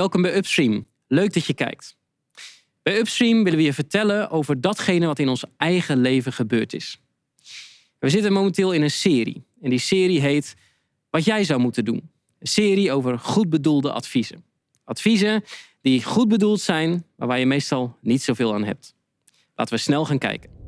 welkom bij Upstream. Leuk dat je kijkt. Bij Upstream willen we je vertellen over datgene wat in ons eigen leven gebeurd is. We zitten momenteel in een serie. En die serie heet Wat jij zou moeten doen. Een serie over goed bedoelde adviezen. Adviezen die goed bedoeld zijn, maar waar je meestal niet zoveel aan hebt. Laten we snel gaan kijken.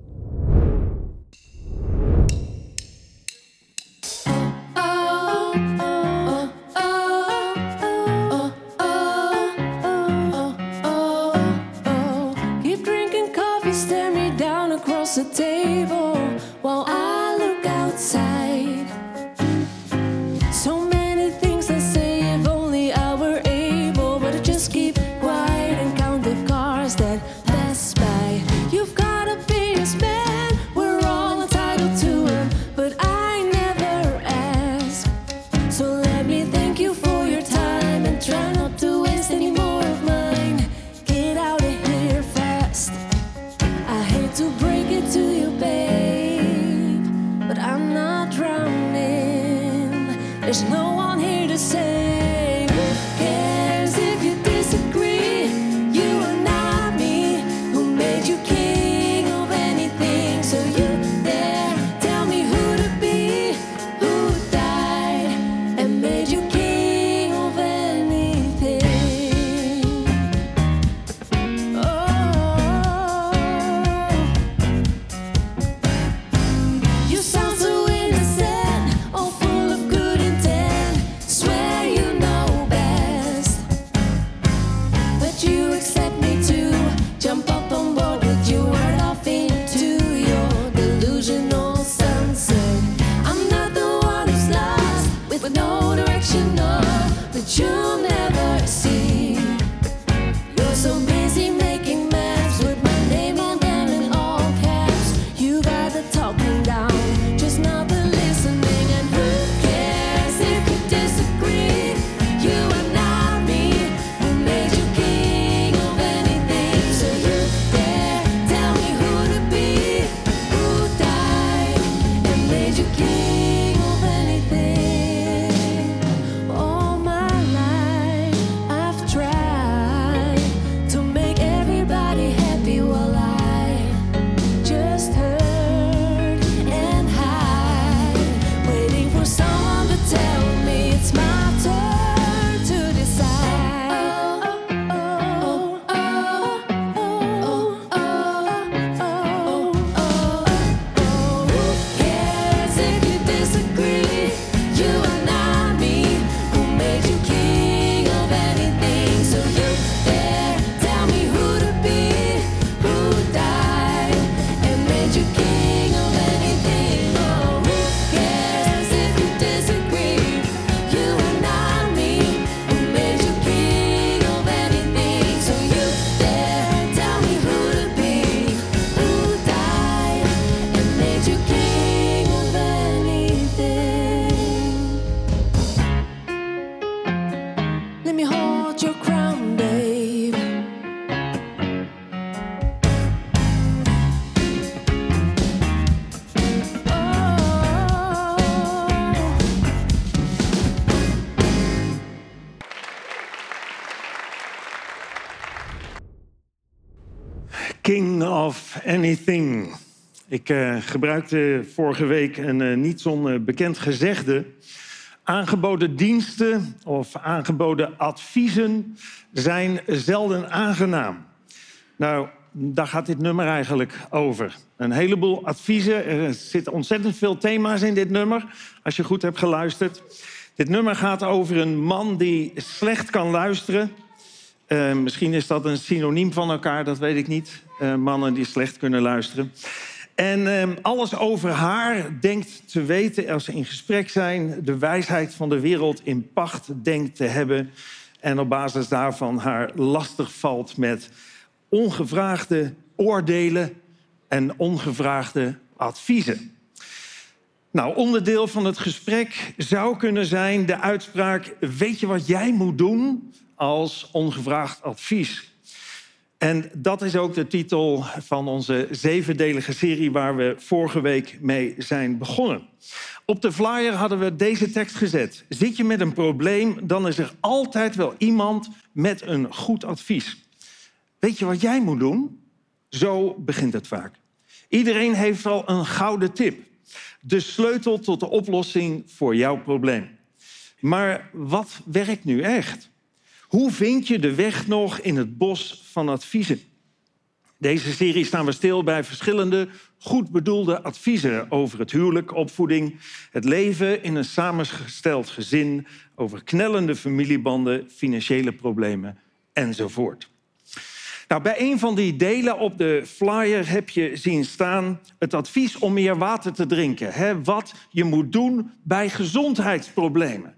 Ik uh, gebruikte vorige week een uh, niet zo'n uh, bekend gezegde. Aangeboden diensten of aangeboden adviezen zijn zelden aangenaam. Nou, daar gaat dit nummer eigenlijk over. Een heleboel adviezen. Er zitten ontzettend veel thema's in dit nummer, als je goed hebt geluisterd. Dit nummer gaat over een man die slecht kan luisteren. Uh, misschien is dat een synoniem van elkaar, dat weet ik niet. Mannen die slecht kunnen luisteren. En uh, alles over haar denkt te weten als ze in gesprek zijn. De wijsheid van de wereld in pacht denkt te hebben. En op basis daarvan haar lastig valt met ongevraagde oordelen en ongevraagde adviezen. Nou, onderdeel van het gesprek zou kunnen zijn de uitspraak: Weet je wat jij moet doen als ongevraagd advies? En dat is ook de titel van onze zevendelige serie waar we vorige week mee zijn begonnen. Op de flyer hadden we deze tekst gezet. Zit je met een probleem, dan is er altijd wel iemand met een goed advies. Weet je wat jij moet doen? Zo begint het vaak. Iedereen heeft al een gouden tip. De sleutel tot de oplossing voor jouw probleem. Maar wat werkt nu echt? Hoe vind je de weg nog in het bos van adviezen? Deze serie staan we stil bij verschillende goed bedoelde adviezen over het huwelijk, opvoeding, het leven in een samengesteld gezin, over knellende familiebanden, financiële problemen enzovoort. Nou, bij een van die delen op de flyer heb je zien staan het advies om meer water te drinken. Wat je moet doen bij gezondheidsproblemen.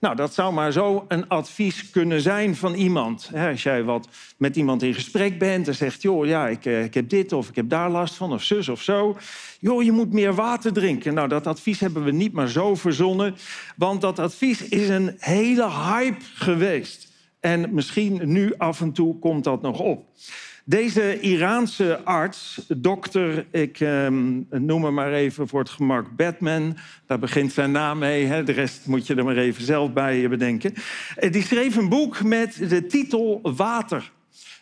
Nou, dat zou maar zo een advies kunnen zijn van iemand. Als jij wat met iemand in gesprek bent en zegt... joh, ja, ik, ik heb dit of ik heb daar last van, of zus of zo. Joh, je moet meer water drinken. Nou, dat advies hebben we niet maar zo verzonnen. Want dat advies is een hele hype geweest. En misschien nu af en toe komt dat nog op. Deze Iraanse arts, dokter, ik eh, noem hem maar even voor het gemak Batman. Daar begint zijn naam mee, hè? de rest moet je er maar even zelf bij bedenken. Eh, die schreef een boek met de titel Water.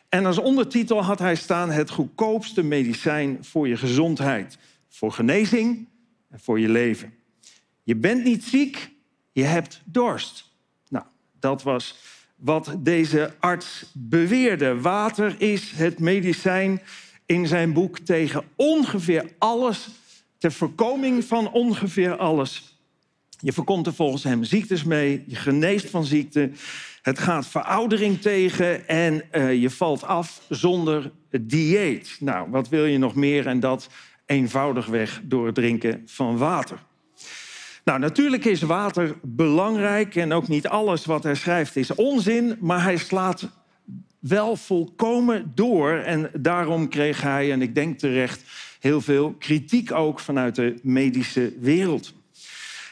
En als ondertitel had hij staan het goedkoopste medicijn voor je gezondheid. Voor genezing en voor je leven. Je bent niet ziek, je hebt dorst. Nou, dat was wat deze arts beweerde. Water is het medicijn in zijn boek tegen ongeveer alles, ter voorkoming van ongeveer alles. Je voorkomt er volgens hem ziektes mee, je geneest van ziekte, het gaat veroudering tegen en uh, je valt af zonder dieet. Nou, wat wil je nog meer en dat eenvoudigweg door het drinken van water. Nou, natuurlijk is water belangrijk en ook niet alles wat hij schrijft is onzin, maar hij slaat wel volkomen door. En daarom kreeg hij, en ik denk terecht, heel veel kritiek ook vanuit de medische wereld.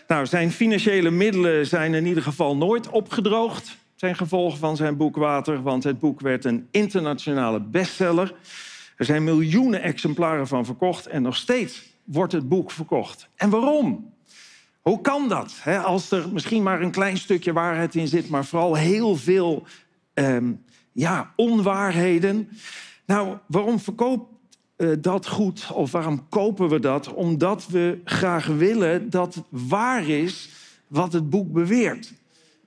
Nou, zijn financiële middelen zijn in ieder geval nooit opgedroogd ten gevolge van zijn boek Water, want het boek werd een internationale bestseller. Er zijn miljoenen exemplaren van verkocht en nog steeds wordt het boek verkocht. En waarom? Hoe kan dat? Als er misschien maar een klein stukje waarheid in zit, maar vooral heel veel ehm, ja, onwaarheden. Nou, waarom verkoopt uh, dat goed of waarom kopen we dat? Omdat we graag willen dat waar is wat het boek beweert.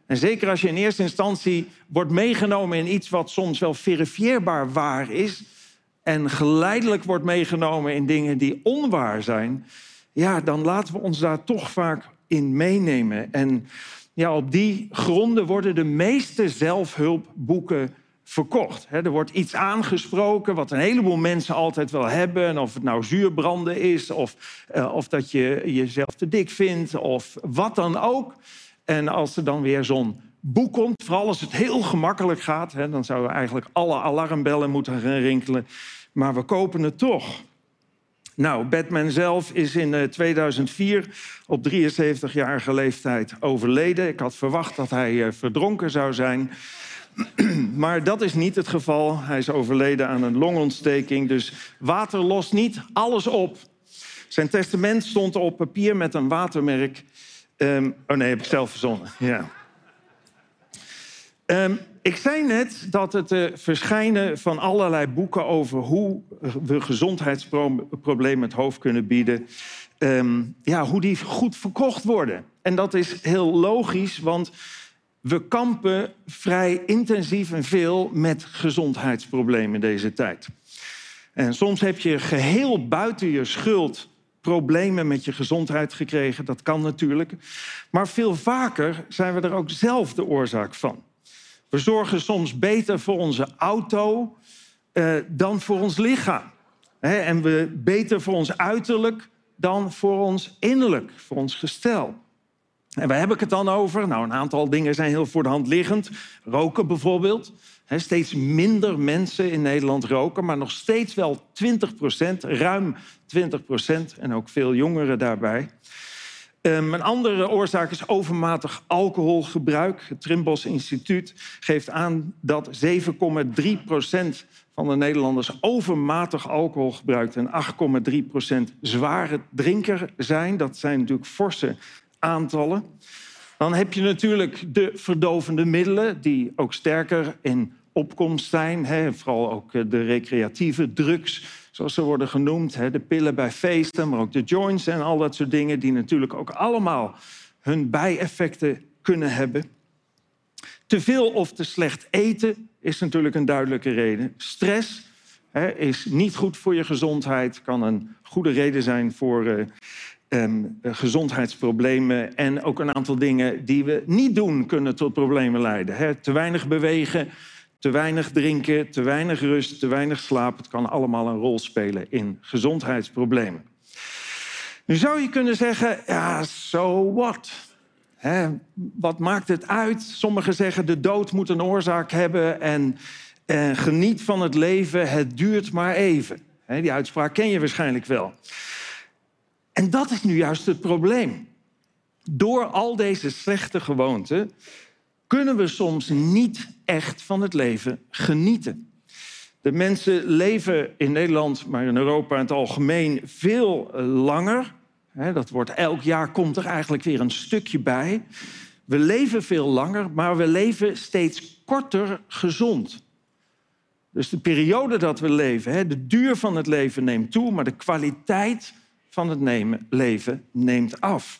En zeker als je in eerste instantie wordt meegenomen in iets wat soms wel verifieerbaar waar is, en geleidelijk wordt meegenomen in dingen die onwaar zijn, ja, dan laten we ons daar toch vaak in meenemen. En ja, op die gronden worden de meeste zelfhulpboeken verkocht. er wordt iets aangesproken wat een heleboel mensen altijd wel hebben. En of het nou zuurbranden is, of, uh, of dat je jezelf te dik vindt, of wat dan ook. En als er dan weer zo'n boek komt, vooral als het heel gemakkelijk gaat, dan zouden eigenlijk alle alarmbellen moeten gaan rinkelen. Maar we kopen het toch. Nou, Batman zelf is in 2004 eh, op 73-jarige leeftijd overleden. Ik had verwacht dat hij eh, verdronken zou zijn. Maar dat is niet het geval. Hij is overleden aan een longontsteking. Dus water lost niet alles op. Zijn testament stond op papier met een watermerk. Um, oh nee, heb ik zelf verzonnen. Ja. Ehm, ik zei net dat het eh, verschijnen van allerlei boeken over hoe we gezondheidsproblemen het hoofd kunnen bieden, ehm, ja, hoe die goed verkocht worden. En dat is heel logisch, want we kampen vrij intensief en veel met gezondheidsproblemen deze tijd. En soms heb je geheel buiten je schuld problemen met je gezondheid gekregen. Dat kan natuurlijk. Maar veel vaker zijn we er ook zelf de oorzaak van. We zorgen soms beter voor onze auto uh, dan voor ons lichaam. en we beter voor ons uiterlijk dan voor ons innerlijk, voor ons gestel. En waar heb ik het dan over? Nou, een aantal dingen zijn heel voor de hand liggend. Roken bijvoorbeeld. Steeds minder mensen in Nederland roken, maar nog steeds wel 20 procent, ruim 20 procent en ook veel jongeren daarbij. Um, een andere oorzaak is overmatig alcoholgebruik. Het Trimbos Instituut geeft aan dat 7,3 procent van de Nederlanders overmatig alcohol gebruikt en 8,3 procent zware drinker zijn. Dat zijn natuurlijk forse aantallen. Dan heb je natuurlijk de verdovende middelen, die ook sterker in opkomst zijn. Vooral ook eh, de recreatieve drugs, zoals ze worden genoemd. Hè. De pillen bij feesten, maar ook de joints en al dat soort dingen... die natuurlijk ook allemaal hun bijeffecten kunnen hebben. Te veel of te slecht eten is natuurlijk een duidelijke reden. Stress hè, is niet goed voor je gezondheid, kan een goede reden zijn voor uh, um, gezondheidsproblemen. En ook een aantal dingen die we niet doen kunnen tot problemen leiden. Hè. Te weinig bewegen, te weinig drinken, te weinig rust, te weinig slaap. Het kan allemaal een rol spelen in gezondheidsproblemen. Nu zou je kunnen zeggen, ja, so what? wat maakt het uit? Sommigen zeggen de dood moet een oorzaak hebben en, en geniet van het leven, het duurt maar even. die uitspraak ken je waarschijnlijk wel. En dat is nu juist het probleem. Door al deze slechte gewoonten kunnen we soms niet echt van het leven genieten. De mensen leven in Nederland, maar in Europa in het algemeen veel langer. Dat wordt elk jaar komt er eigenlijk weer een stukje bij. We leven veel langer, maar we leven steeds korter gezond. Dus de periode dat we leven, de duur van het leven neemt toe, maar de kwaliteit van het leven neemt af.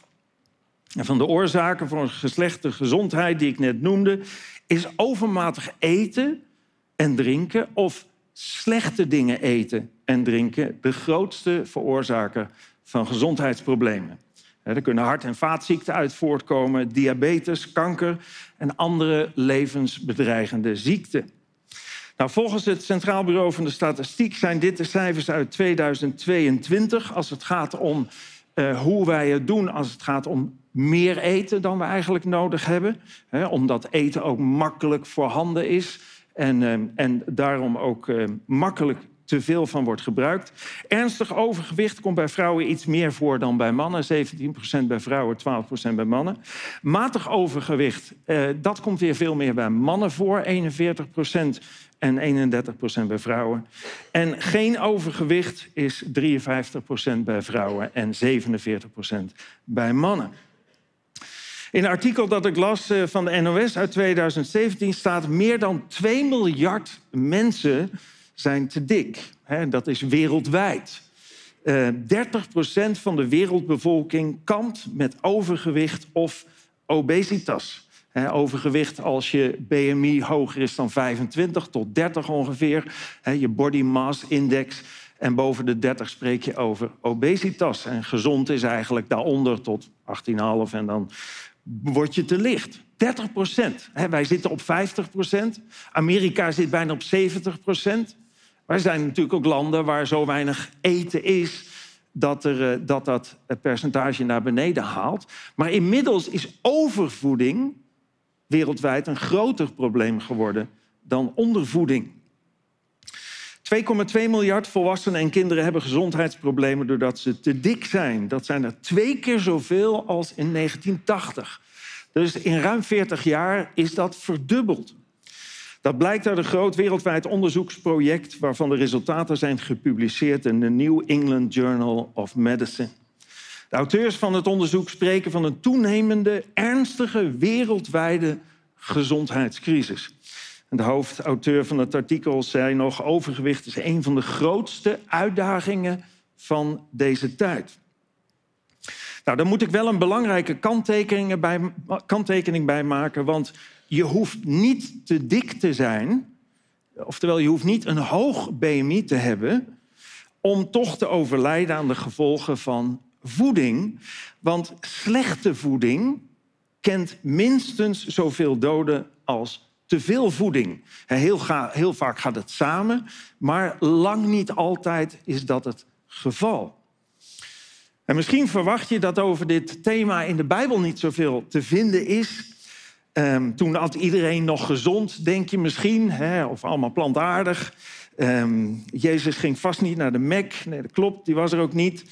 En van de oorzaken voor een geslechte gezondheid die ik net noemde, is overmatig eten en drinken of slechte dingen eten en drinken de grootste veroorzaker van gezondheidsproblemen. Er kunnen hart- en vaatziekten uit voortkomen, diabetes, kanker en andere levensbedreigende ziekten. Nou, volgens het Centraal Bureau van de Statistiek zijn dit de cijfers uit 2022 als het gaat om uh, hoe wij het doen als het gaat om meer eten dan we eigenlijk nodig hebben. Hè, omdat eten ook makkelijk voorhanden is en, uh, en daarom ook uh, makkelijk te veel van wordt gebruikt. Ernstig overgewicht komt bij vrouwen iets meer voor dan bij mannen. 17% bij vrouwen, 12% bij mannen. Matig overgewicht, dat komt weer veel meer bij mannen voor. 41% en 31% bij vrouwen. En geen overgewicht is 53% bij vrouwen en 47% bij mannen. In een artikel dat ik las eh, van de NOS uit 2017 staat... meer dan 2 miljard mensen zijn te dik. Dat is wereldwijd. 30% eh, van de wereldbevolking kampt met overgewicht of obesitas overgewicht als je BMI hoger is dan 25 tot 30 ongeveer. je body mass index. En boven de 30 spreek je over obesitas. En gezond is eigenlijk daaronder tot 18,5 en dan word je te licht. 30 procent. Wij zitten op 50 procent. Amerika zit bijna op 70 procent. Wij zijn natuurlijk ook landen waar zo weinig eten is dat, er, eh, dat dat percentage naar beneden haalt. Maar inmiddels is overvoeding wereldwijd een groter probleem geworden dan ondervoeding. 2,2 miljard volwassenen en kinderen hebben gezondheidsproblemen doordat ze te dik zijn. Dat zijn er twee keer zoveel als in 1980. Dus in ruim 40 jaar is dat verdubbeld. Dat blijkt uit een groot wereldwijd onderzoeksproject waarvan de resultaten zijn gepubliceerd in de New England Journal of Medicine. De auteurs van het onderzoek spreken van een toenemende, ernstige wereldwijde gezondheidscrisis. De hoofdauteur van het artikel zei nog: overgewicht is een van de grootste uitdagingen van deze tijd. Nou, daar moet ik wel een belangrijke kanttekening bij, kanttekening bij maken, want je hoeft niet te dik te zijn, oftewel je hoeft niet een hoog BMI te hebben, om toch te overlijden aan de gevolgen van voeding. Want slechte voeding kent minstens zoveel doden als te veel voeding. Heel, heel vaak gaat het samen, maar lang niet altijd is dat het geval. En misschien verwacht je dat over dit thema in de Bijbel niet zoveel te vinden is. Um, toen had iedereen nog gezond, denk je misschien, hè, of allemaal plantaardig. Um, Jezus ging vast niet naar de Mek. Nee, dat klopt, die was er ook niet.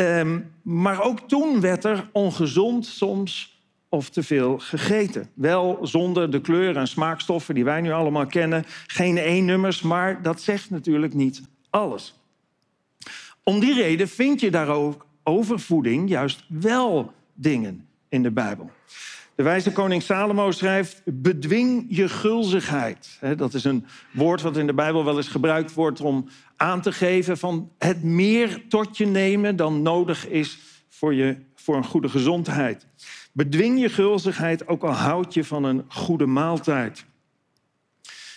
Um, maar ook toen werd er ongezond soms of te veel gegeten. Wel zonder de kleur en smaakstoffen die wij nu allemaal kennen. Geen E-nummers, maar dat zegt natuurlijk niet alles. Om die reden vind je daar ook over voeding juist wel dingen in de Bijbel. De wijze koning Salomo schrijft: bedwing je gulzigheid. Dat is een woord wat in de Bijbel wel eens gebruikt wordt om aan te geven van het meer tot je nemen dan nodig is voor, je, voor een goede gezondheid. Bedwing je gulzigheid, ook al houd je van een goede maaltijd.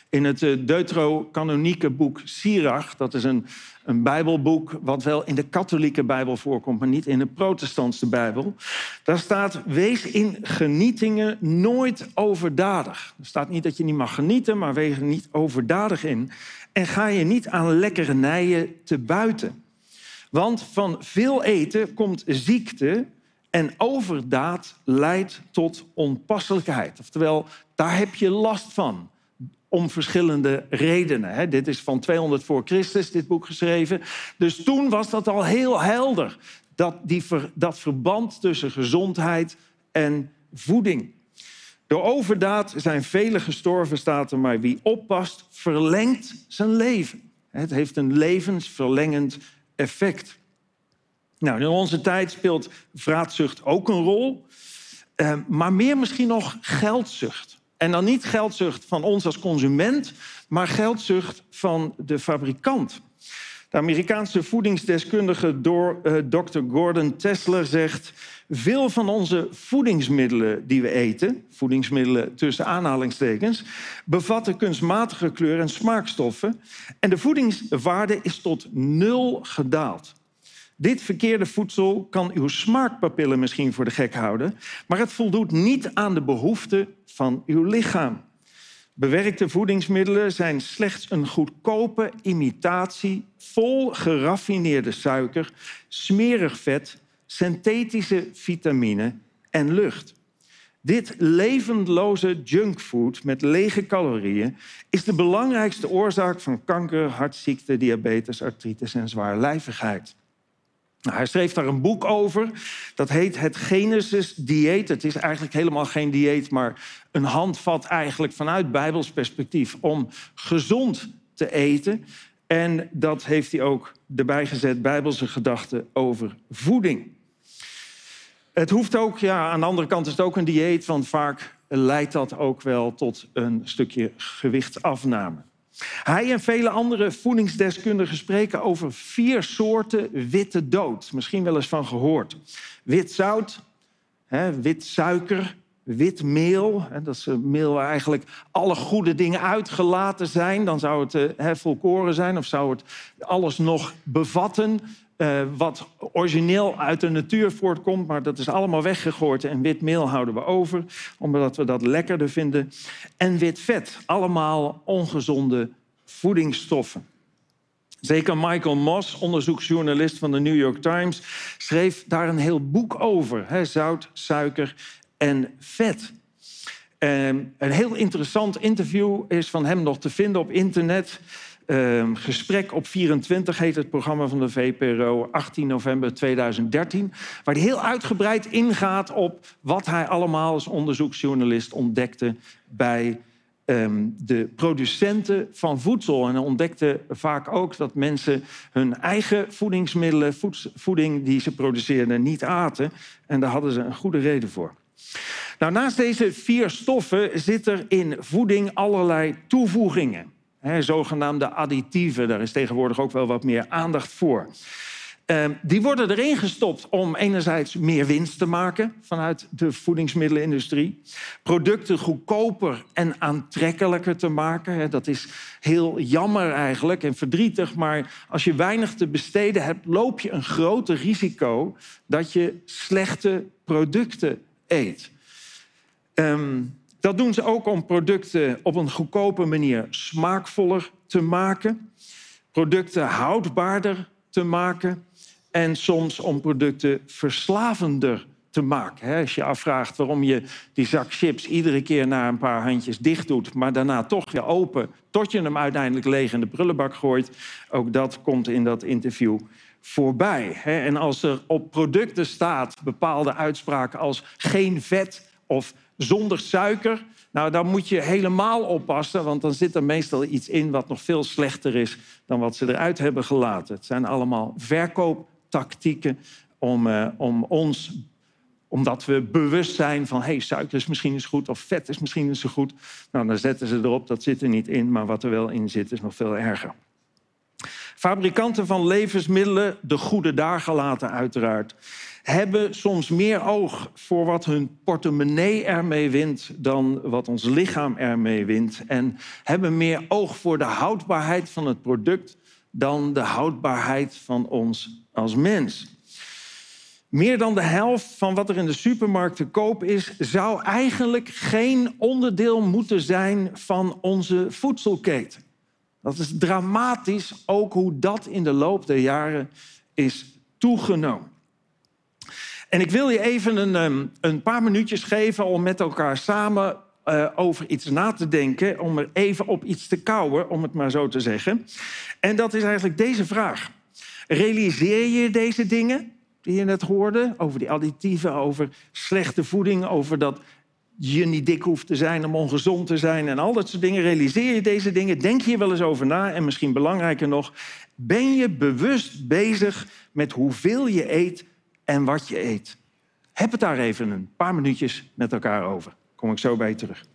In het eh, deuterocanonieke boek Sirach, dat is een, een bijbelboek wat wel in de katholieke bijbel voorkomt, maar niet in de protestantse bijbel. Daar staat, wees in genietingen nooit overdadig. Er staat niet dat je niet mag genieten, maar wees er niet overdadig in. En ga je niet aan lekkernijen te buiten. Want van veel eten komt ziekte en overdaad leidt tot onpasselijkheid. Oftewel, daar heb je last van om verschillende redenen. Dit is van 200 voor Christus, dit boek geschreven. Dus toen was dat al heel helder, dat, die dat verband tussen gezondheid en voeding. Door overdaad zijn velen gestorven, staat er, maar wie oppast, verlengt zijn leven. Het heeft een levensverlengend effect. Nou, in onze tijd speelt vraatzucht ook een rol, eh, maar meer misschien nog geldzucht. En dan niet geldzucht van ons als consument, maar geldzucht van de fabrikant. De Amerikaanse voedingsdeskundige door, uh, Dr. Gordon Tesler zegt... veel van onze voedingsmiddelen die we eten... voedingsmiddelen tussen aanhalingstekens... bevatten kunstmatige kleur en smaakstoffen... en de voedingswaarde is tot nul gedaald. Dit verkeerde voedsel kan uw smaakpapillen misschien voor de gek houden, maar het voldoet niet aan de behoeften van uw lichaam. Bewerkte voedingsmiddelen zijn slechts een goedkope imitatie vol geraffineerde suiker, smerig vet, synthetische vitamine en lucht. Dit levendloze junkfood met lege calorieën is de belangrijkste oorzaak van kanker, hartziekte, diabetes, artritis en zwaarlijvigheid. Nou, hij schreef daar een boek over. Dat heet Het Genesis Dieet. Het is eigenlijk helemaal geen dieet, maar een handvat eigenlijk vanuit Bijbels perspectief om gezond te eten. En dat heeft hij ook erbij gezet, Bijbelse gedachten over voeding. Het hoeft ook, ja, aan de andere kant is het ook een dieet, want vaak leidt dat ook wel tot een stukje gewichtsafname. Hij en vele andere voedingsdeskundigen spreken over vier soorten witte dood. Misschien wel eens van gehoord. Wit zout, hè, wit suiker, wit meel. Hè, dat is meel waar eigenlijk alle goede dingen uitgelaten zijn. Dan zou het eh, hè, volkoren zijn of zou het alles nog bevatten. Uh, wat origineel uit de natuur voortkomt, maar dat is allemaal weggegooid. En wit meel houden we over, omdat we dat lekkerder vinden. En wit vet, allemaal ongezonde voedingsstoffen. Zeker Michael Moss, onderzoeksjournalist van de New York Times, schreef daar een heel boek over: hè, zout, suiker en vet. een heel interessant interview is van hem nog te vinden op internet. Ehm, gesprek op 24 heet het programma van de VPRO, 18 november 2013. Waar hij heel uitgebreid ingaat op wat hij allemaal als onderzoeksjournalist ontdekte bij ehm, de producenten van voedsel. En hij ontdekte vaak ook dat mensen hun eigen voedingsmiddelen, voeding die ze produceerden, niet aten. En daar hadden ze een goede reden voor. Nou, naast deze vier stoffen zit er in voeding allerlei toevoegingen. Zogenaamde additieven, daar is tegenwoordig ook wel wat meer aandacht voor. Ehm, die worden erin gestopt om enerzijds meer winst te maken vanuit de voedingsmiddelenindustrie. Producten goedkoper en aantrekkelijker te maken. Dat is heel jammer eigenlijk en verdrietig. Maar als je weinig te besteden hebt, loop je een groter risico dat je slechte producten eet. Ehm, dat doen ze ook om producten op een goedkope manier smaakvoller te maken. Producten houdbaarder te maken. En soms om producten verslavender te maken. Als je afvraagt waarom je die zak chips iedere keer na een paar handjes dicht doet, maar daarna toch weer open, tot je hem uiteindelijk leeg in de prullenbak gooit. Ook dat komt in dat interview voorbij. En als er op producten staat bepaalde uitspraken als geen vet of zonder suiker, nou, dan moet je helemaal oppassen, want dan zit er meestal iets in wat nog veel slechter is dan wat ze eruit hebben gelaten. Het zijn allemaal verkooptactieken om, uh, om ons, omdat we bewust zijn van hey, suiker is misschien eens goed of vet is misschien eens goed. Nou, dan zetten ze erop, dat zit er niet in, maar wat er wel in zit is nog veel erger. Fabrikanten van levensmiddelen, de goede dagen laten uiteraard, hebben soms meer oog voor wat hun portemonnee ermee wint dan wat ons lichaam ermee wint. En hebben meer oog voor de houdbaarheid van het product dan de houdbaarheid van ons als mens. Meer dan de helft van wat er in de supermarkt te koop is, zou eigenlijk geen onderdeel moeten zijn van onze voedselketen. Dat is dramatisch, ook hoe dat in de loop der jaren is toegenomen. En ik wil je even een, ehm, een paar minuutjes geven om met elkaar samen uh, over iets na te denken, om er even op iets te kouwen, om het maar zo te zeggen. En dat is eigenlijk deze vraag. Realiseer je deze dingen die je net hoorde, over die additieven, over slechte voeding, over dat je niet dik hoeft te zijn om ongezond te zijn en al dat soort dingen. Realiseer je deze dingen? Denk je wel eens over na? En misschien belangrijker nog, ben je bewust bezig met hoeveel je eet en wat je eet? Heb het daar even een paar minuutjes met elkaar over. Kom ik zo bij je terug.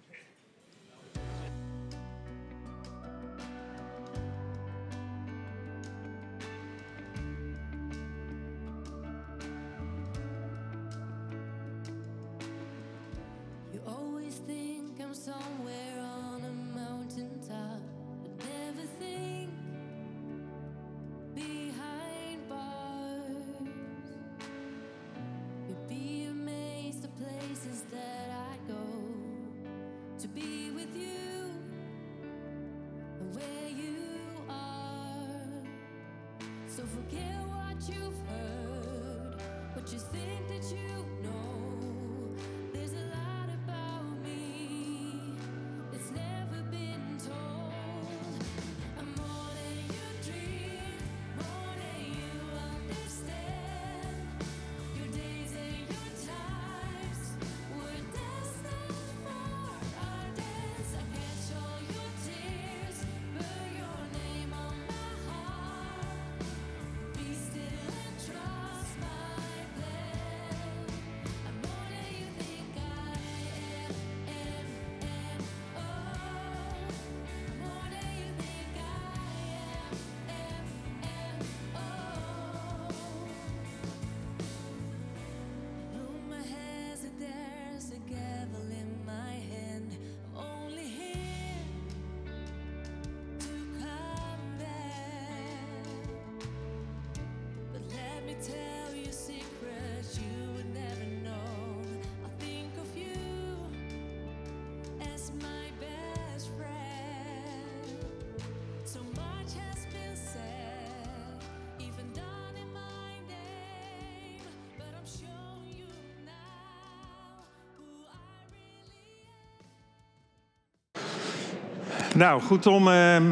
Nou, goed om er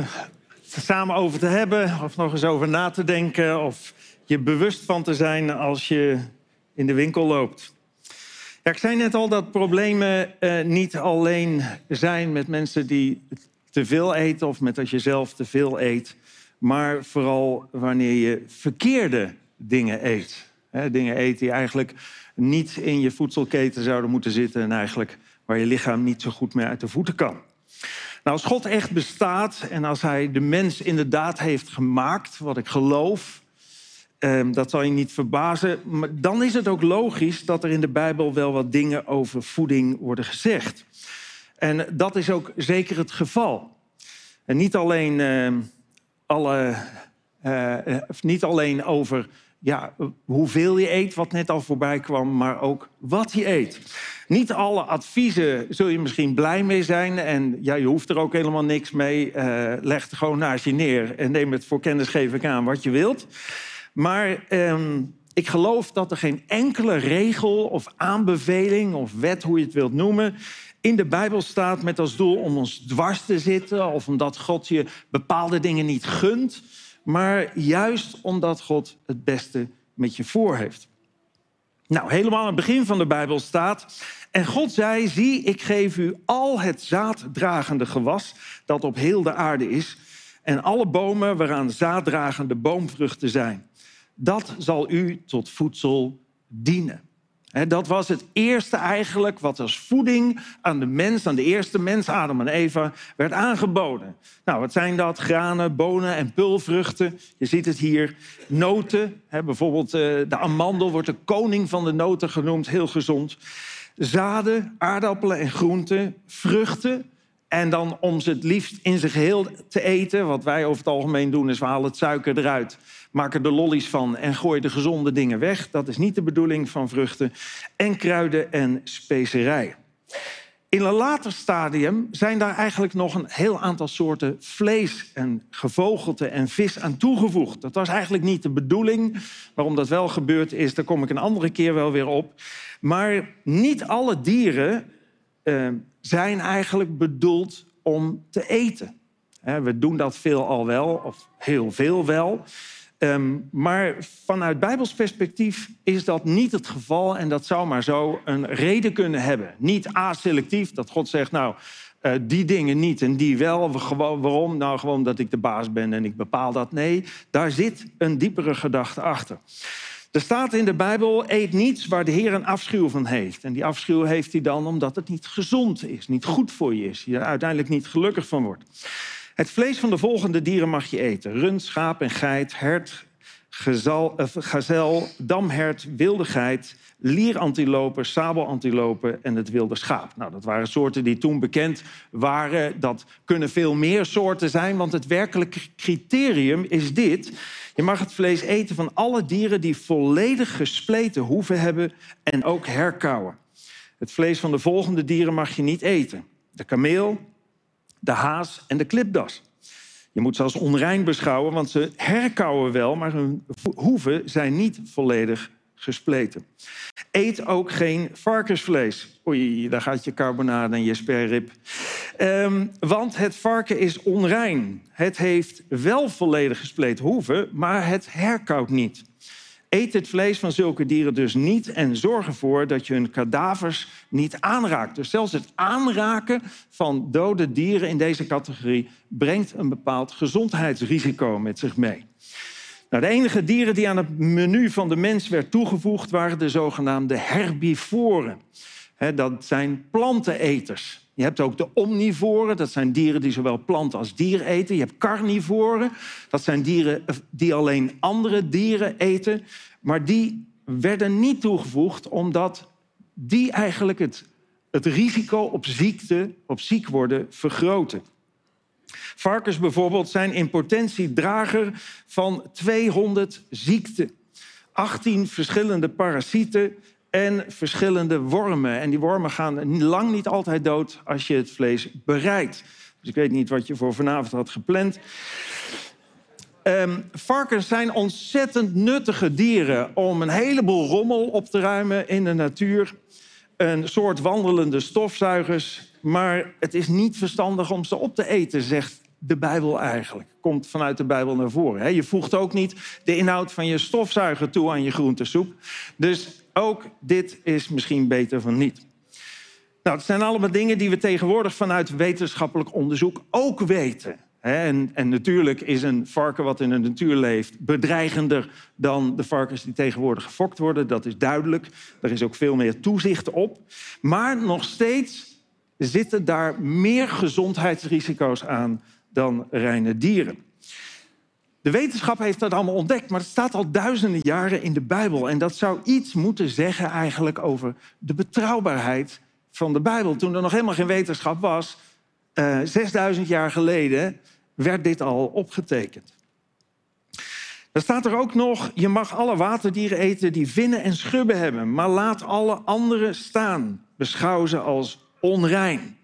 samen over te hebben, of nog eens over na te denken, of je bewust van te zijn als je in de winkel loopt. Ja, ik zei net al dat problemen eh, niet alleen zijn met mensen die te veel eten of met als je zelf te veel eet, maar vooral wanneer je verkeerde dingen eet. Dingen eten die eigenlijk niet in je voedselketen zouden moeten zitten... en eigenlijk waar je lichaam niet zo goed mee uit de voeten kan. Nou, als God echt bestaat en als hij de mens inderdaad heeft gemaakt... wat ik geloof, ehm, dat zal je niet verbazen... maar dan is het ook logisch dat er in de Bijbel wel wat dingen over voeding worden gezegd. En dat is ook zeker het geval. En niet alleen, ehm, alle, eh, eh, niet alleen over ja, hoeveel je eet, wat net al voorbij kwam, maar ook wat je eet. Niet alle adviezen zul je misschien blij mee zijn. En ja, je hoeft er ook helemaal niks mee. Eh, leg gewoon naast je neer en neem het voor kennisgeving aan wat je wilt. Maar ehm, ik geloof dat er geen enkele regel of aanbeveling of wet, hoe je het wilt noemen, in de Bijbel staat met als doel om ons dwars te zitten of omdat God je bepaalde dingen niet gunt, maar juist omdat God het beste met je voor heeft. Nou, helemaal aan het begin van de Bijbel staat. En God zei: Zie, ik geef u al het zaaddragende gewas dat op heel de aarde is. En alle bomen waaraan zaaddragende boomvruchten zijn. Dat zal u tot voedsel dienen. Dat was het eerste eigenlijk wat als voeding aan de mens, aan de eerste mens, Adam en Eva, werd aangeboden. Nou, wat zijn dat? Granen, bonen en pulvruchten. Je ziet het hier. Noten, bijvoorbeeld eh, de amandel wordt de koning van de noten genoemd, heel gezond. Zaden, aardappelen en groenten, vruchten. En dan om ze het liefst in zijn geheel te eten. Wat wij over het algemeen doen, is we halen het suiker eruit, maken er lollies van en gooien de gezonde dingen weg. Dat is niet de bedoeling van vruchten. En kruiden en specerijen. In een later stadium zijn daar eigenlijk nog een heel aantal soorten vlees en gevogelte en vis aan toegevoegd. Dat was eigenlijk niet de bedoeling. Waarom dat wel gebeurd is, daar kom ik een andere keer wel weer op. Maar niet alle dieren uh, zijn eigenlijk bedoeld om te eten. We doen dat veel al wel, of heel veel wel. Um, maar vanuit Bijbels perspectief is dat niet het geval en dat zou maar zo een reden kunnen hebben. Niet aselectief, dat God zegt, nou, uh, die dingen niet en die wel. Waarom? Nou, gewoon dat ik de baas ben en ik bepaal dat. Nee, daar zit een diepere gedachte achter. Er staat in de Bijbel, eet niets waar de Heer een afschuw van heeft. En die afschuw heeft hij dan omdat het niet gezond is, niet goed voor je is. Je er uiteindelijk niet gelukkig van wordt. Het vlees van de volgende dieren mag je eten. Rund, schaap en geit, hert, gazel, damhert, wilde geit, lierantilopen, sabelantilopen en het wilde schaap. Nou, dat waren soorten die toen bekend waren. Dat kunnen veel meer soorten zijn, want het werkelijke criterium is dit. Je mag het vlees eten van alle dieren die volledig gespleten hoeven hebben en ook herkauwen. Het vlees van de volgende dieren mag je niet eten. De kameel, de haas en de klipdas. Je moet ze als onrein beschouwen, want ze herkauwen wel, maar hun hoeven zijn niet volledig gespleten. Eet ook geen varkensvlees. Oei, daar gaat je carbonade en je sperrip. Um, want het varken is onrein. Het heeft wel volledig gespleten hoeven, maar het herkoudt niet. Eet het vlees van zulke dieren dus niet en zorg ervoor dat je hun kadavers niet aanraakt. Dus zelfs het aanraken van dode dieren in deze categorie brengt een bepaald gezondheidsrisico met zich mee. Nou, de enige dieren die aan het menu van de mens werd toegevoegd waren de zogenaamde herbivoren. dat zijn planteneters. Je hebt ook de omnivoren, dat zijn dieren die zowel plant als dier eten. Je hebt carnivoren, dat zijn dieren die alleen andere dieren eten. Maar die werden niet toegevoegd omdat die eigenlijk het, het risico op ziekte, op ziek worden, vergroten. Varkens bijvoorbeeld zijn in potentie drager van 200 ziekten. 18 verschillende parasieten en verschillende wormen. En die wormen gaan lang niet altijd dood als je het vlees bereidt. Dus ik weet niet wat je voor vanavond had gepland. Um, varkens zijn ontzettend nuttige dieren om een heleboel rommel op te ruimen in de natuur. Een soort wandelende stofzuigers. Maar het is niet verstandig om ze op te eten, zegt de Bijbel eigenlijk. Komt vanuit de Bijbel naar voren. Je voegt ook niet de inhoud van je stofzuiger toe aan je groentesoep. Dus ook dit is misschien beter van niet. Nou, het zijn allemaal dingen die we tegenwoordig vanuit wetenschappelijk onderzoek ook weten. En, en natuurlijk is een varken wat in de natuur leeft bedreigender dan de varkens die tegenwoordig gefokt worden. Dat is duidelijk. Er is ook veel meer toezicht op. Maar nog steeds zitten daar meer gezondheidsrisico's aan dan reine dieren. De wetenschap heeft dat allemaal ontdekt, maar het staat al duizenden jaren in de Bijbel. En dat zou iets moeten zeggen eigenlijk over de betrouwbaarheid van de Bijbel. Toen er nog helemaal geen wetenschap was, eh 6000 jaar geleden, werd dit al opgetekend. Dan staat er ook nog, je mag alle waterdieren eten die vinnen en schubben hebben, maar laat alle andere staan. Beschouw ze als onrein.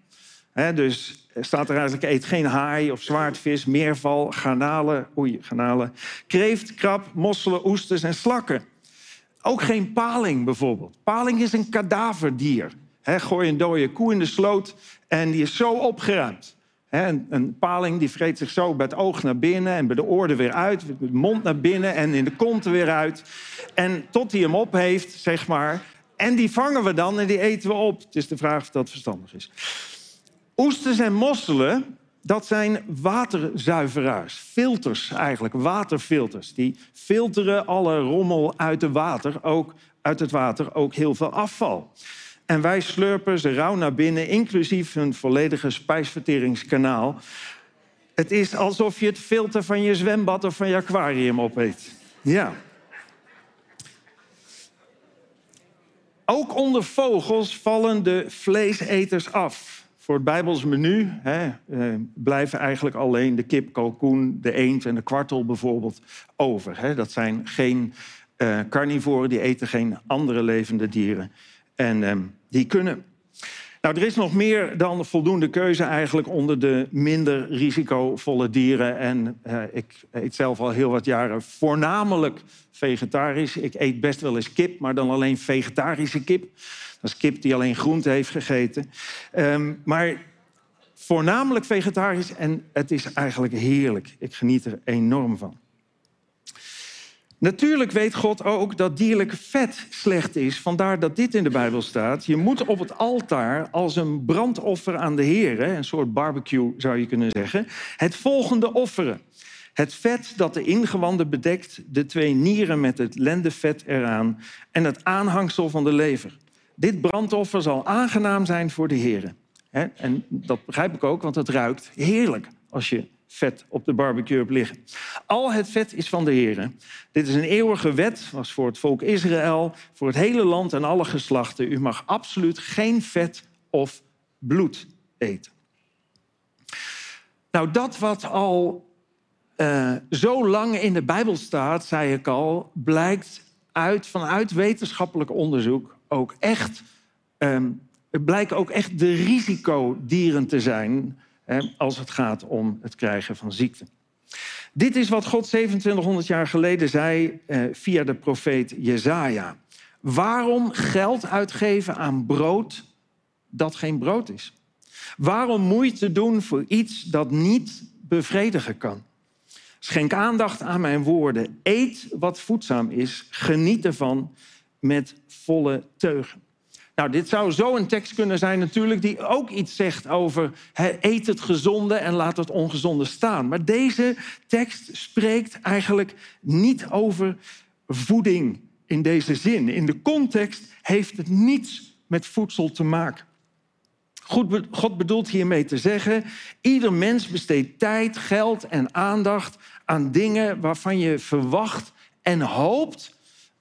Dus staat er eigenlijk, eet geen haai of zwaardvis, meerval, garnalen, oei, garnalen, kreeft, krab, mosselen, oesters en slakken. Ook geen paling bijvoorbeeld. Paling is een kadaverdier. Hè, gooi een dode koe in de sloot en die is zo opgeruimd. Een, paling die vreet zich zo bij het oog naar binnen en bij de oren weer uit, met de mond naar binnen en in de kont er weer uit. En tot hij hem op heeft, zeg maar. En die vangen we dan en die eten we op. Het is de vraag of dat verstandig is. Oesters en mosselen, dat zijn waterzuiveraars. Filters eigenlijk, waterfilters. Die filteren alle rommel uit, de water, ook, uit het water, ook heel veel afval. En wij slurpen ze rauw naar binnen, inclusief hun volledige spijsverteringskanaal. Het is alsof je het filter van je zwembad of van je aquarium opeet. Ja. Ook onder vogels vallen de vleeseters af. Voor het Bijbels menu hè, eh, blijven eigenlijk alleen de kip, kalkoen, de eend en de kwartel bijvoorbeeld over. Hè. Dat zijn geen eh, carnivoren, die eten geen andere levende dieren. En eh, die kunnen. Nou, er is nog meer dan voldoende keuze eigenlijk onder de minder risicovolle dieren. En eh, ik eet zelf al heel wat jaren voornamelijk vegetarisch. Ik eet best wel eens kip, maar dan alleen vegetarische kip. Dat is kip die alleen groente heeft gegeten. Ehm, maar voornamelijk vegetarisch en het is eigenlijk heerlijk. Ik geniet er enorm van. Natuurlijk weet God ook dat dierlijk vet slecht is. Vandaar dat dit in de Bijbel staat. Je moet op het altaar als een brandoffer aan de Heer, een soort barbecue zou je kunnen zeggen, het volgende offeren. Het vet dat de ingewanden bedekt, de twee nieren met het lendevet eraan en het aanhangsel van de lever. Dit brandoffer zal aangenaam zijn voor de Heer. En dat begrijp ik ook, want het ruikt heerlijk als je vet op de barbecue hebt liggen. Al het vet is van de Heer. Dit is een eeuwige wet, was voor het volk Israël, voor het hele land en alle geslachten. U mag absoluut geen vet of bloed eten. Nou, dat wat al uh, zo lang in de Bijbel staat, zei ik al, blijkt uit, vanuit wetenschappelijk onderzoek ook echt, um, het blijkt ook echt de risicodieren te zijn als het gaat om het krijgen van ziekte. Dit is wat God 2700 jaar geleden zei eh, via de profeet Jezaja. Waarom geld uitgeven aan brood dat geen brood is? Waarom moeite doen voor iets dat niet bevredigen kan? Schenk aandacht aan mijn woorden. Eet wat voedzaam is. Geniet ervan met volle teugen. Nou, dit zou zo een tekst kunnen zijn natuurlijk die ook iets zegt over eet het gezonde en laat het ongezonde staan. Maar deze tekst spreekt eigenlijk niet over voeding in deze zin. In de context heeft het niets met voedsel te maken. God bedoelt hiermee te zeggen, ieder mens besteedt tijd, geld en aandacht aan dingen waarvan je verwacht en hoopt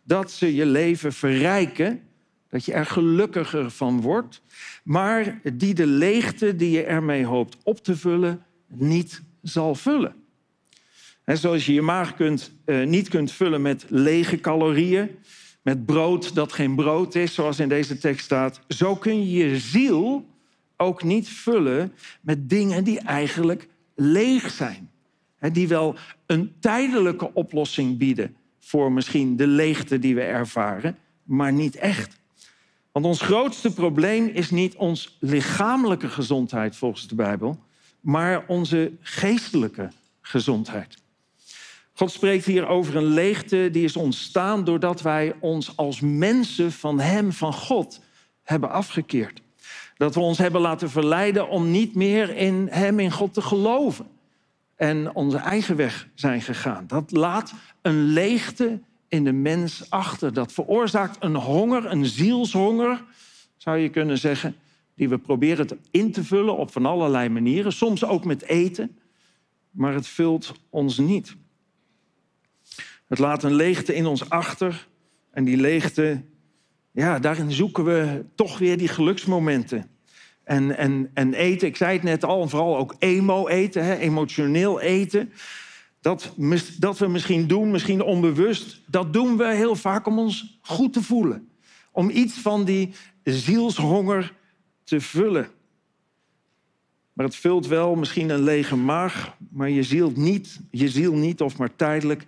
dat ze je leven verrijken dat je er gelukkiger van wordt, maar die de leegte die je ermee hoopt op te vullen niet zal vullen. En zoals je je maag kunt, uh, niet kunt vullen met lege calorieën, met brood dat geen brood is, zoals in deze tekst staat, zo kun je je ziel ook niet vullen met dingen die eigenlijk leeg zijn. Die wel een tijdelijke oplossing bieden voor misschien de leegte die we ervaren, maar niet echt. Want ons grootste probleem is niet ons lichamelijke gezondheid volgens de Bijbel, maar onze geestelijke gezondheid. God spreekt hier over een leegte die is ontstaan doordat wij ons als mensen van Hem, van God, hebben afgekeerd. Dat we ons hebben laten verleiden om niet meer in Hem, in God te geloven. en onze eigen weg zijn gegaan. Dat laat een leegte in de mens achter. Dat veroorzaakt een honger, een zielshonger, zou je kunnen zeggen, die we proberen te in te vullen op van allerlei manieren, soms ook met eten, maar het vult ons niet. Het laat een leegte in ons achter en die leegte, ja, daarin zoeken we toch weer die geluksmomenten. En, en, en eten, ik zei het net al, vooral ook emo-eten, hè, emotioneel eten. Dat, dat we misschien doen, misschien onbewust, dat doen we heel vaak om ons goed te voelen. Om iets van die zielshonger te vullen. Maar het vult wel misschien een lege maag, maar je ziel niet, je ziel niet of maar tijdelijk.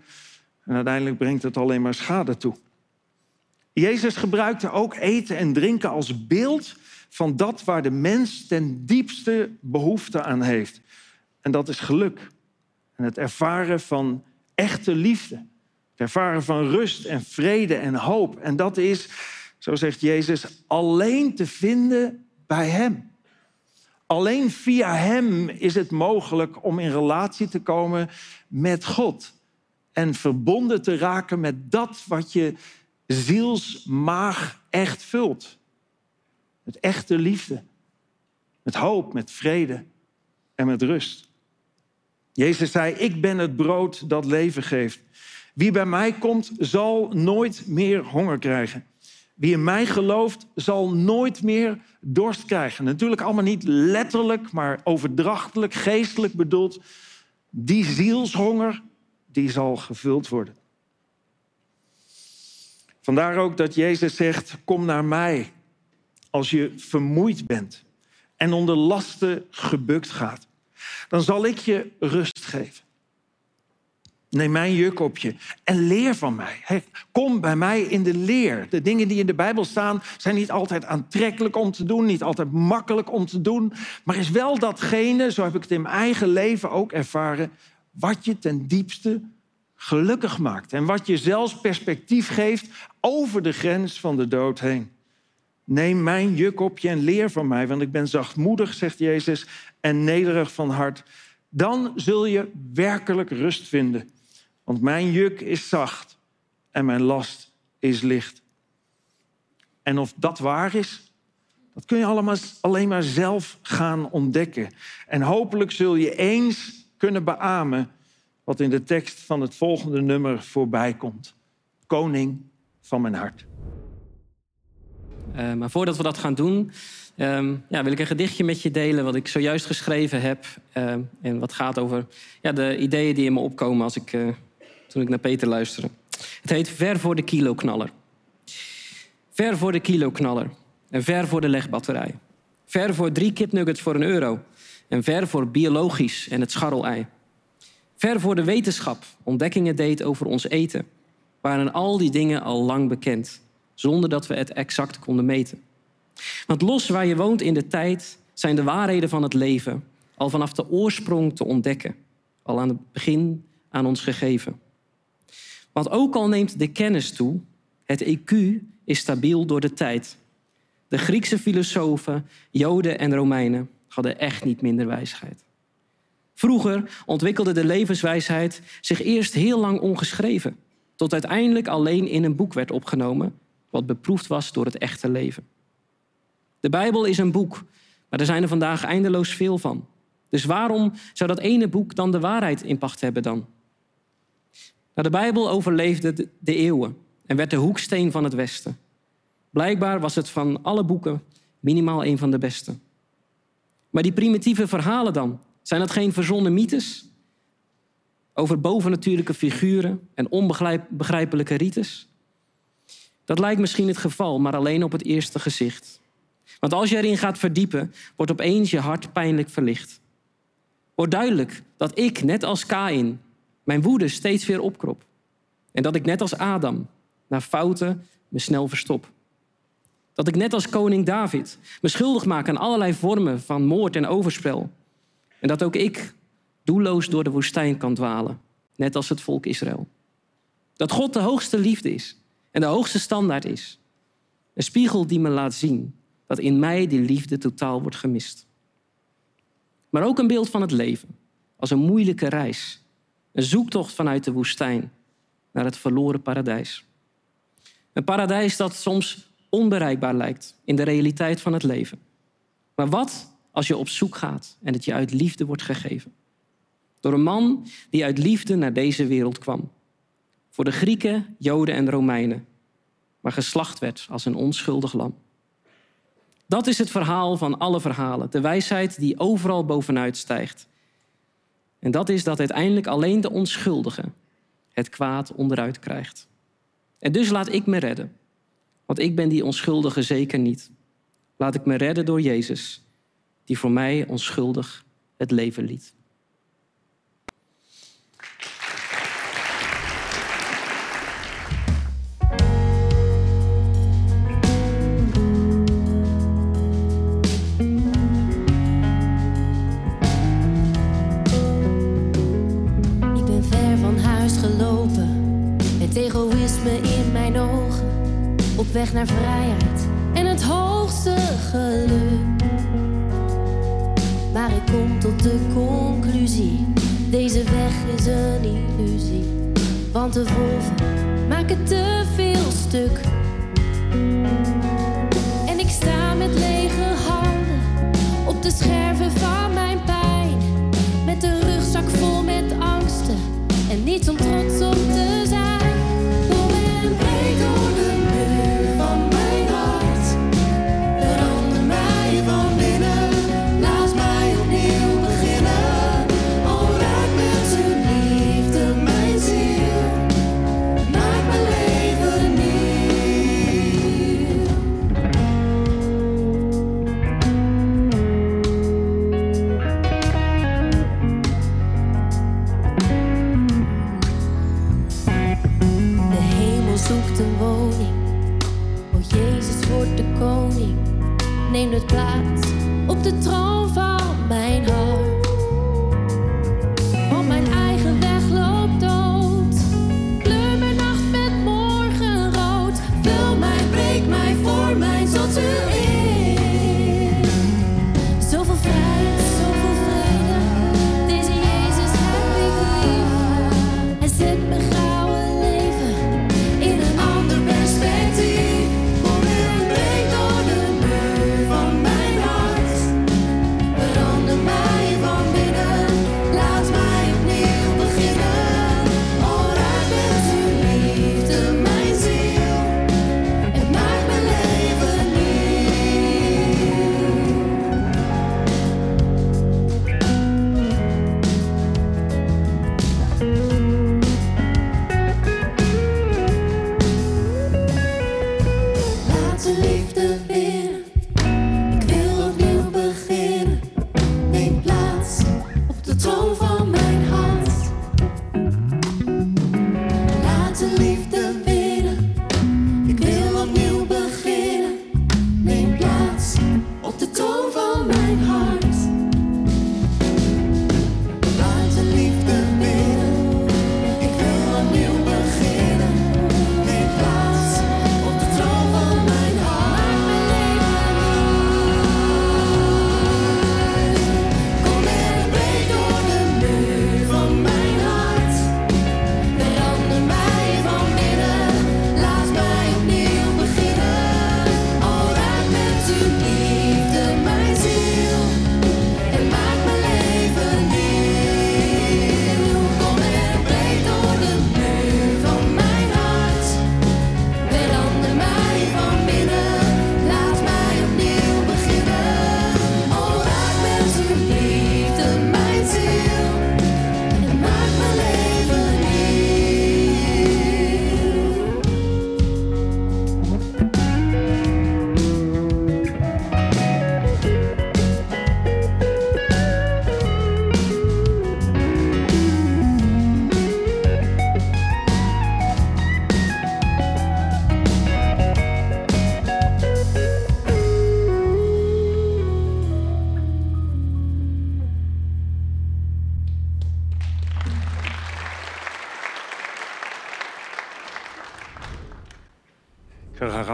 En uiteindelijk brengt het alleen maar schade toe. Jezus gebruikte ook eten en drinken als beeld van dat waar de mens ten diepste behoefte aan heeft. En dat is geluk. En het ervaren van echte liefde. Het ervaren van rust en vrede en hoop. En dat is, zo zegt Jezus, alleen te vinden bij Hem. Alleen via Hem is het mogelijk om in relatie te komen met God. En verbonden te raken met dat wat je zielsmaag echt vult. Met echte liefde. Met hoop, met vrede en met rust. Jezus zei, ik ben het brood dat leven geeft. Wie bij mij komt, zal nooit meer honger krijgen. Wie in mij gelooft, zal nooit meer dorst krijgen. Natuurlijk allemaal niet letterlijk, maar overdrachtelijk, geestelijk bedoeld. Die zielshonger, die zal gevuld worden. Vandaar ook dat Jezus zegt, kom naar mij als je vermoeid bent en onder lasten gebukt gaat. Dan zal ik je rust geven. Neem mijn juk op je en leer van mij. kom bij mij in de leer. De dingen die in de Bijbel staan zijn niet altijd aantrekkelijk om te doen, niet altijd makkelijk om te doen, maar is wel datgene, zo heb ik het in mijn eigen leven ook ervaren, wat je ten diepste gelukkig maakt en wat je zelfs perspectief geeft over de grens van de dood heen. Neem mijn juk op je en leer van mij, want ik ben zachtmoedig, zegt Jezus, en nederig van hart. Dan zul je werkelijk rust vinden. Want mijn juk is zacht en mijn last is licht. En of dat waar is, dat kun je allemaal, alleen maar zelf gaan ontdekken. En hopelijk zul je eens kunnen beamen wat in de tekst van het volgende nummer voorbij komt. Koning van mijn hart. Uh, maar voordat we dat gaan doen, um, ja, wil ik een gedichtje met je delen wat ik zojuist geschreven heb. Uh, en wat gaat over ja, de ideeën die in me opkomen als ik, uh, toen ik naar Peter luisterde. Het heet Ver voor de kiloknaller. Ver voor de kiloknaller. En ver voor de legbatterij. Ver voor drie kipnuggets voor een euro. En ver voor biologisch en het scharrelei. Ver voor de wetenschap ontdekkingen deed over ons eten. Waren al die dingen al lang bekend zonder dat we het exact konden meten. Want los waar je woont in de tijd zijn de waarheden van het leven al vanaf de oorsprong te ontdekken, al aan het begin aan ons gegeven. Want ook al neemt de kennis toe, het EQ is stabiel door de tijd. De Griekse filosofen, Joden en Romeinen hadden echt niet minder wijsheid. Vroeger ontwikkelde de levenswijsheid zich eerst heel lang ongeschreven, tot uiteindelijk alleen in een boek werd opgenomen wat beproefd was door het echte leven. De Bijbel is een boek, maar er zijn er vandaag eindeloos veel van. Dus waarom zou dat ene boek dan de waarheid in pacht hebben dan? Nou, de Bijbel overleefde de eeuwen en werd de hoeksteen van het Westen. Blijkbaar was het van alle boeken minimaal een van de beste. Maar die primitieve verhalen dan, zijn dat geen verzonnen mythes? Over bovennatuurlijke figuren en onbegrijpelijke rites? Dat lijkt misschien het geval, maar alleen op het eerste gezicht. Want als je erin gaat verdiepen, wordt opeens je hart pijnlijk verlicht. Wordt duidelijk dat ik, net als Kain, mijn woede steeds weer opkrop. En dat ik net als Adam, na fouten, me snel verstop. Dat ik net als koning David me schuldig maak aan allerlei vormen van moord en overspel. En dat ook ik doelloos door de woestijn kan dwalen, net als het volk Israël. Dat God de hoogste liefde is en de hoogste standaard is. Een spiegel die me laat zien dat in mij die liefde totaal wordt gemist. Maar ook een beeld van het leven. als een moeilijke reis. Een zoektocht vanuit de woestijn naar het verloren paradijs. Een paradijs dat soms onbereikbaar lijkt in de realiteit van het leven. Maar wat als je op zoek gaat en het je uit liefde wordt gegeven? Door een man die uit liefde naar deze wereld kwam. Voor de Grieken, Joden en Romeinen. Maar geslacht werd als een onschuldig lam. Dat is het verhaal van alle verhalen. De wijsheid die overal bovenuit stijgt. En dat is dat uiteindelijk alleen de onschuldige het kwaad onderuit krijgt. En dus laat ik me redden. Want ik ben die onschuldige zeker niet. Laat ik me redden door Jezus, die voor mij onschuldig het leven liet. Weg naar vrijheid en het hoogste geluk. Maar ik kom tot de conclusie: deze weg is een illusie. Want de wolven maken te veel stuk.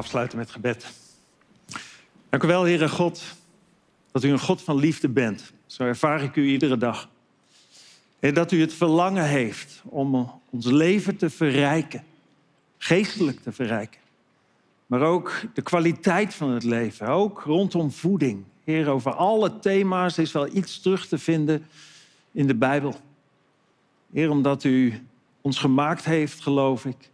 Afsluiten met gebed. Dank u wel, Heere God, dat u een God van liefde bent. Zo ervaar ik u iedere dag. Heer, dat u het verlangen heeft om ons leven te verrijken, geestelijk te verrijken. Maar ook de kwaliteit van het leven, ook rondom voeding. Heer, over alle thema's is wel iets terug te vinden in de Bijbel. Heer, omdat u ons gemaakt heeft, geloof ik.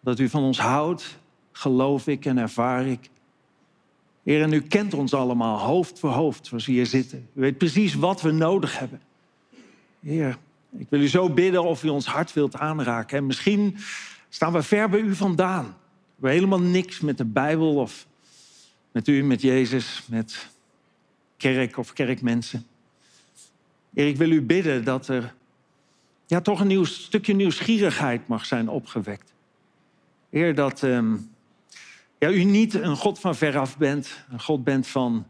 Dat u van ons houdt, geloof ik en ervaar ik. Heer, en u kent ons allemaal, hoofd voor hoofd, zoals we hier zitten. U weet precies wat we nodig hebben. Heer, ik wil u zo bidden of u ons hart wilt aanraken. En misschien staan we ver bij u vandaan. We hebben helemaal niks met de Bijbel of met u, met Jezus, met kerk of kerkmensen. Heer, ik wil u bidden dat er ja, toch een nieuw stukje nieuwsgierigheid mag zijn opgewekt. Heer, dat ehm, ja, u niet een God van veraf bent, een God bent van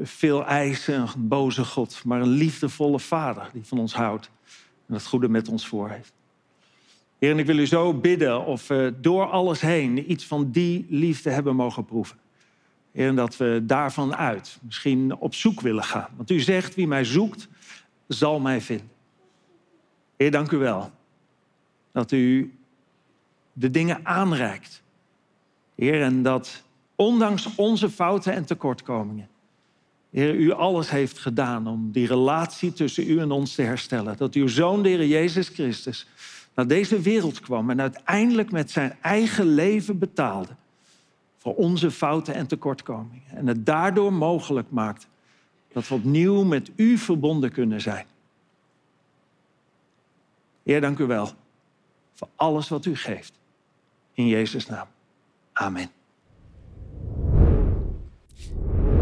veel eisen, een boze God, maar een liefdevolle Vader die van ons houdt en het goede met ons voor heeft. Heer, en ik wil u zo bidden of we door alles heen iets van die liefde hebben mogen proeven. Heer, en dat we daarvan uit misschien op zoek willen gaan. Want u zegt, wie mij zoekt, zal mij vinden. Heer, dank u wel dat u de dingen aanreikt. Heer, en dat ondanks onze fouten en tekortkomingen, Heer, u alles heeft gedaan om die relatie tussen u en ons te herstellen. Dat uw zoon, de Heer Jezus Christus, naar deze wereld kwam en uiteindelijk met zijn eigen leven betaalde voor onze fouten en tekortkomingen. En het daardoor mogelijk maakt dat we opnieuw met u verbonden kunnen zijn. Heer, dank u wel voor alles wat u geeft. In Jezus' naam. Amen.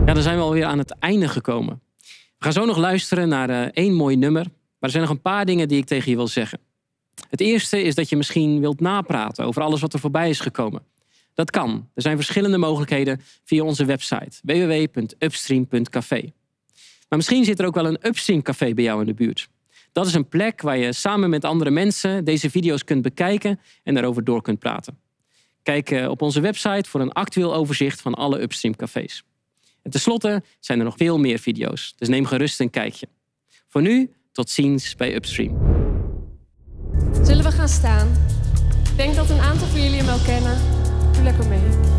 Ja, dan zijn we alweer aan het einde gekomen. We gaan zo nog luisteren naar uh, één mooi nummer. Maar er zijn nog een paar dingen die ik tegen je wil zeggen. Het eerste is dat je misschien wilt napraten over alles wat er voorbij is gekomen. Dat kan. Er zijn verschillende mogelijkheden via onze website www.upstream.café. Maar misschien zit er ook wel een Upstream café bij jou in de buurt. Dat is een plek waar je samen met andere mensen deze video's kunt bekijken en daarover door kunt praten. Kijk eh, op onze website voor een actueel overzicht van alle Upstream cafés. En tenslotte zijn er nog veel meer video's, dus neem gerust een kijkje. Voor nu, tot ziens bij Upstream. Zullen we gaan staan? Ik denk dat een aantal van jullie hem wel kennen. Doe lekker mee.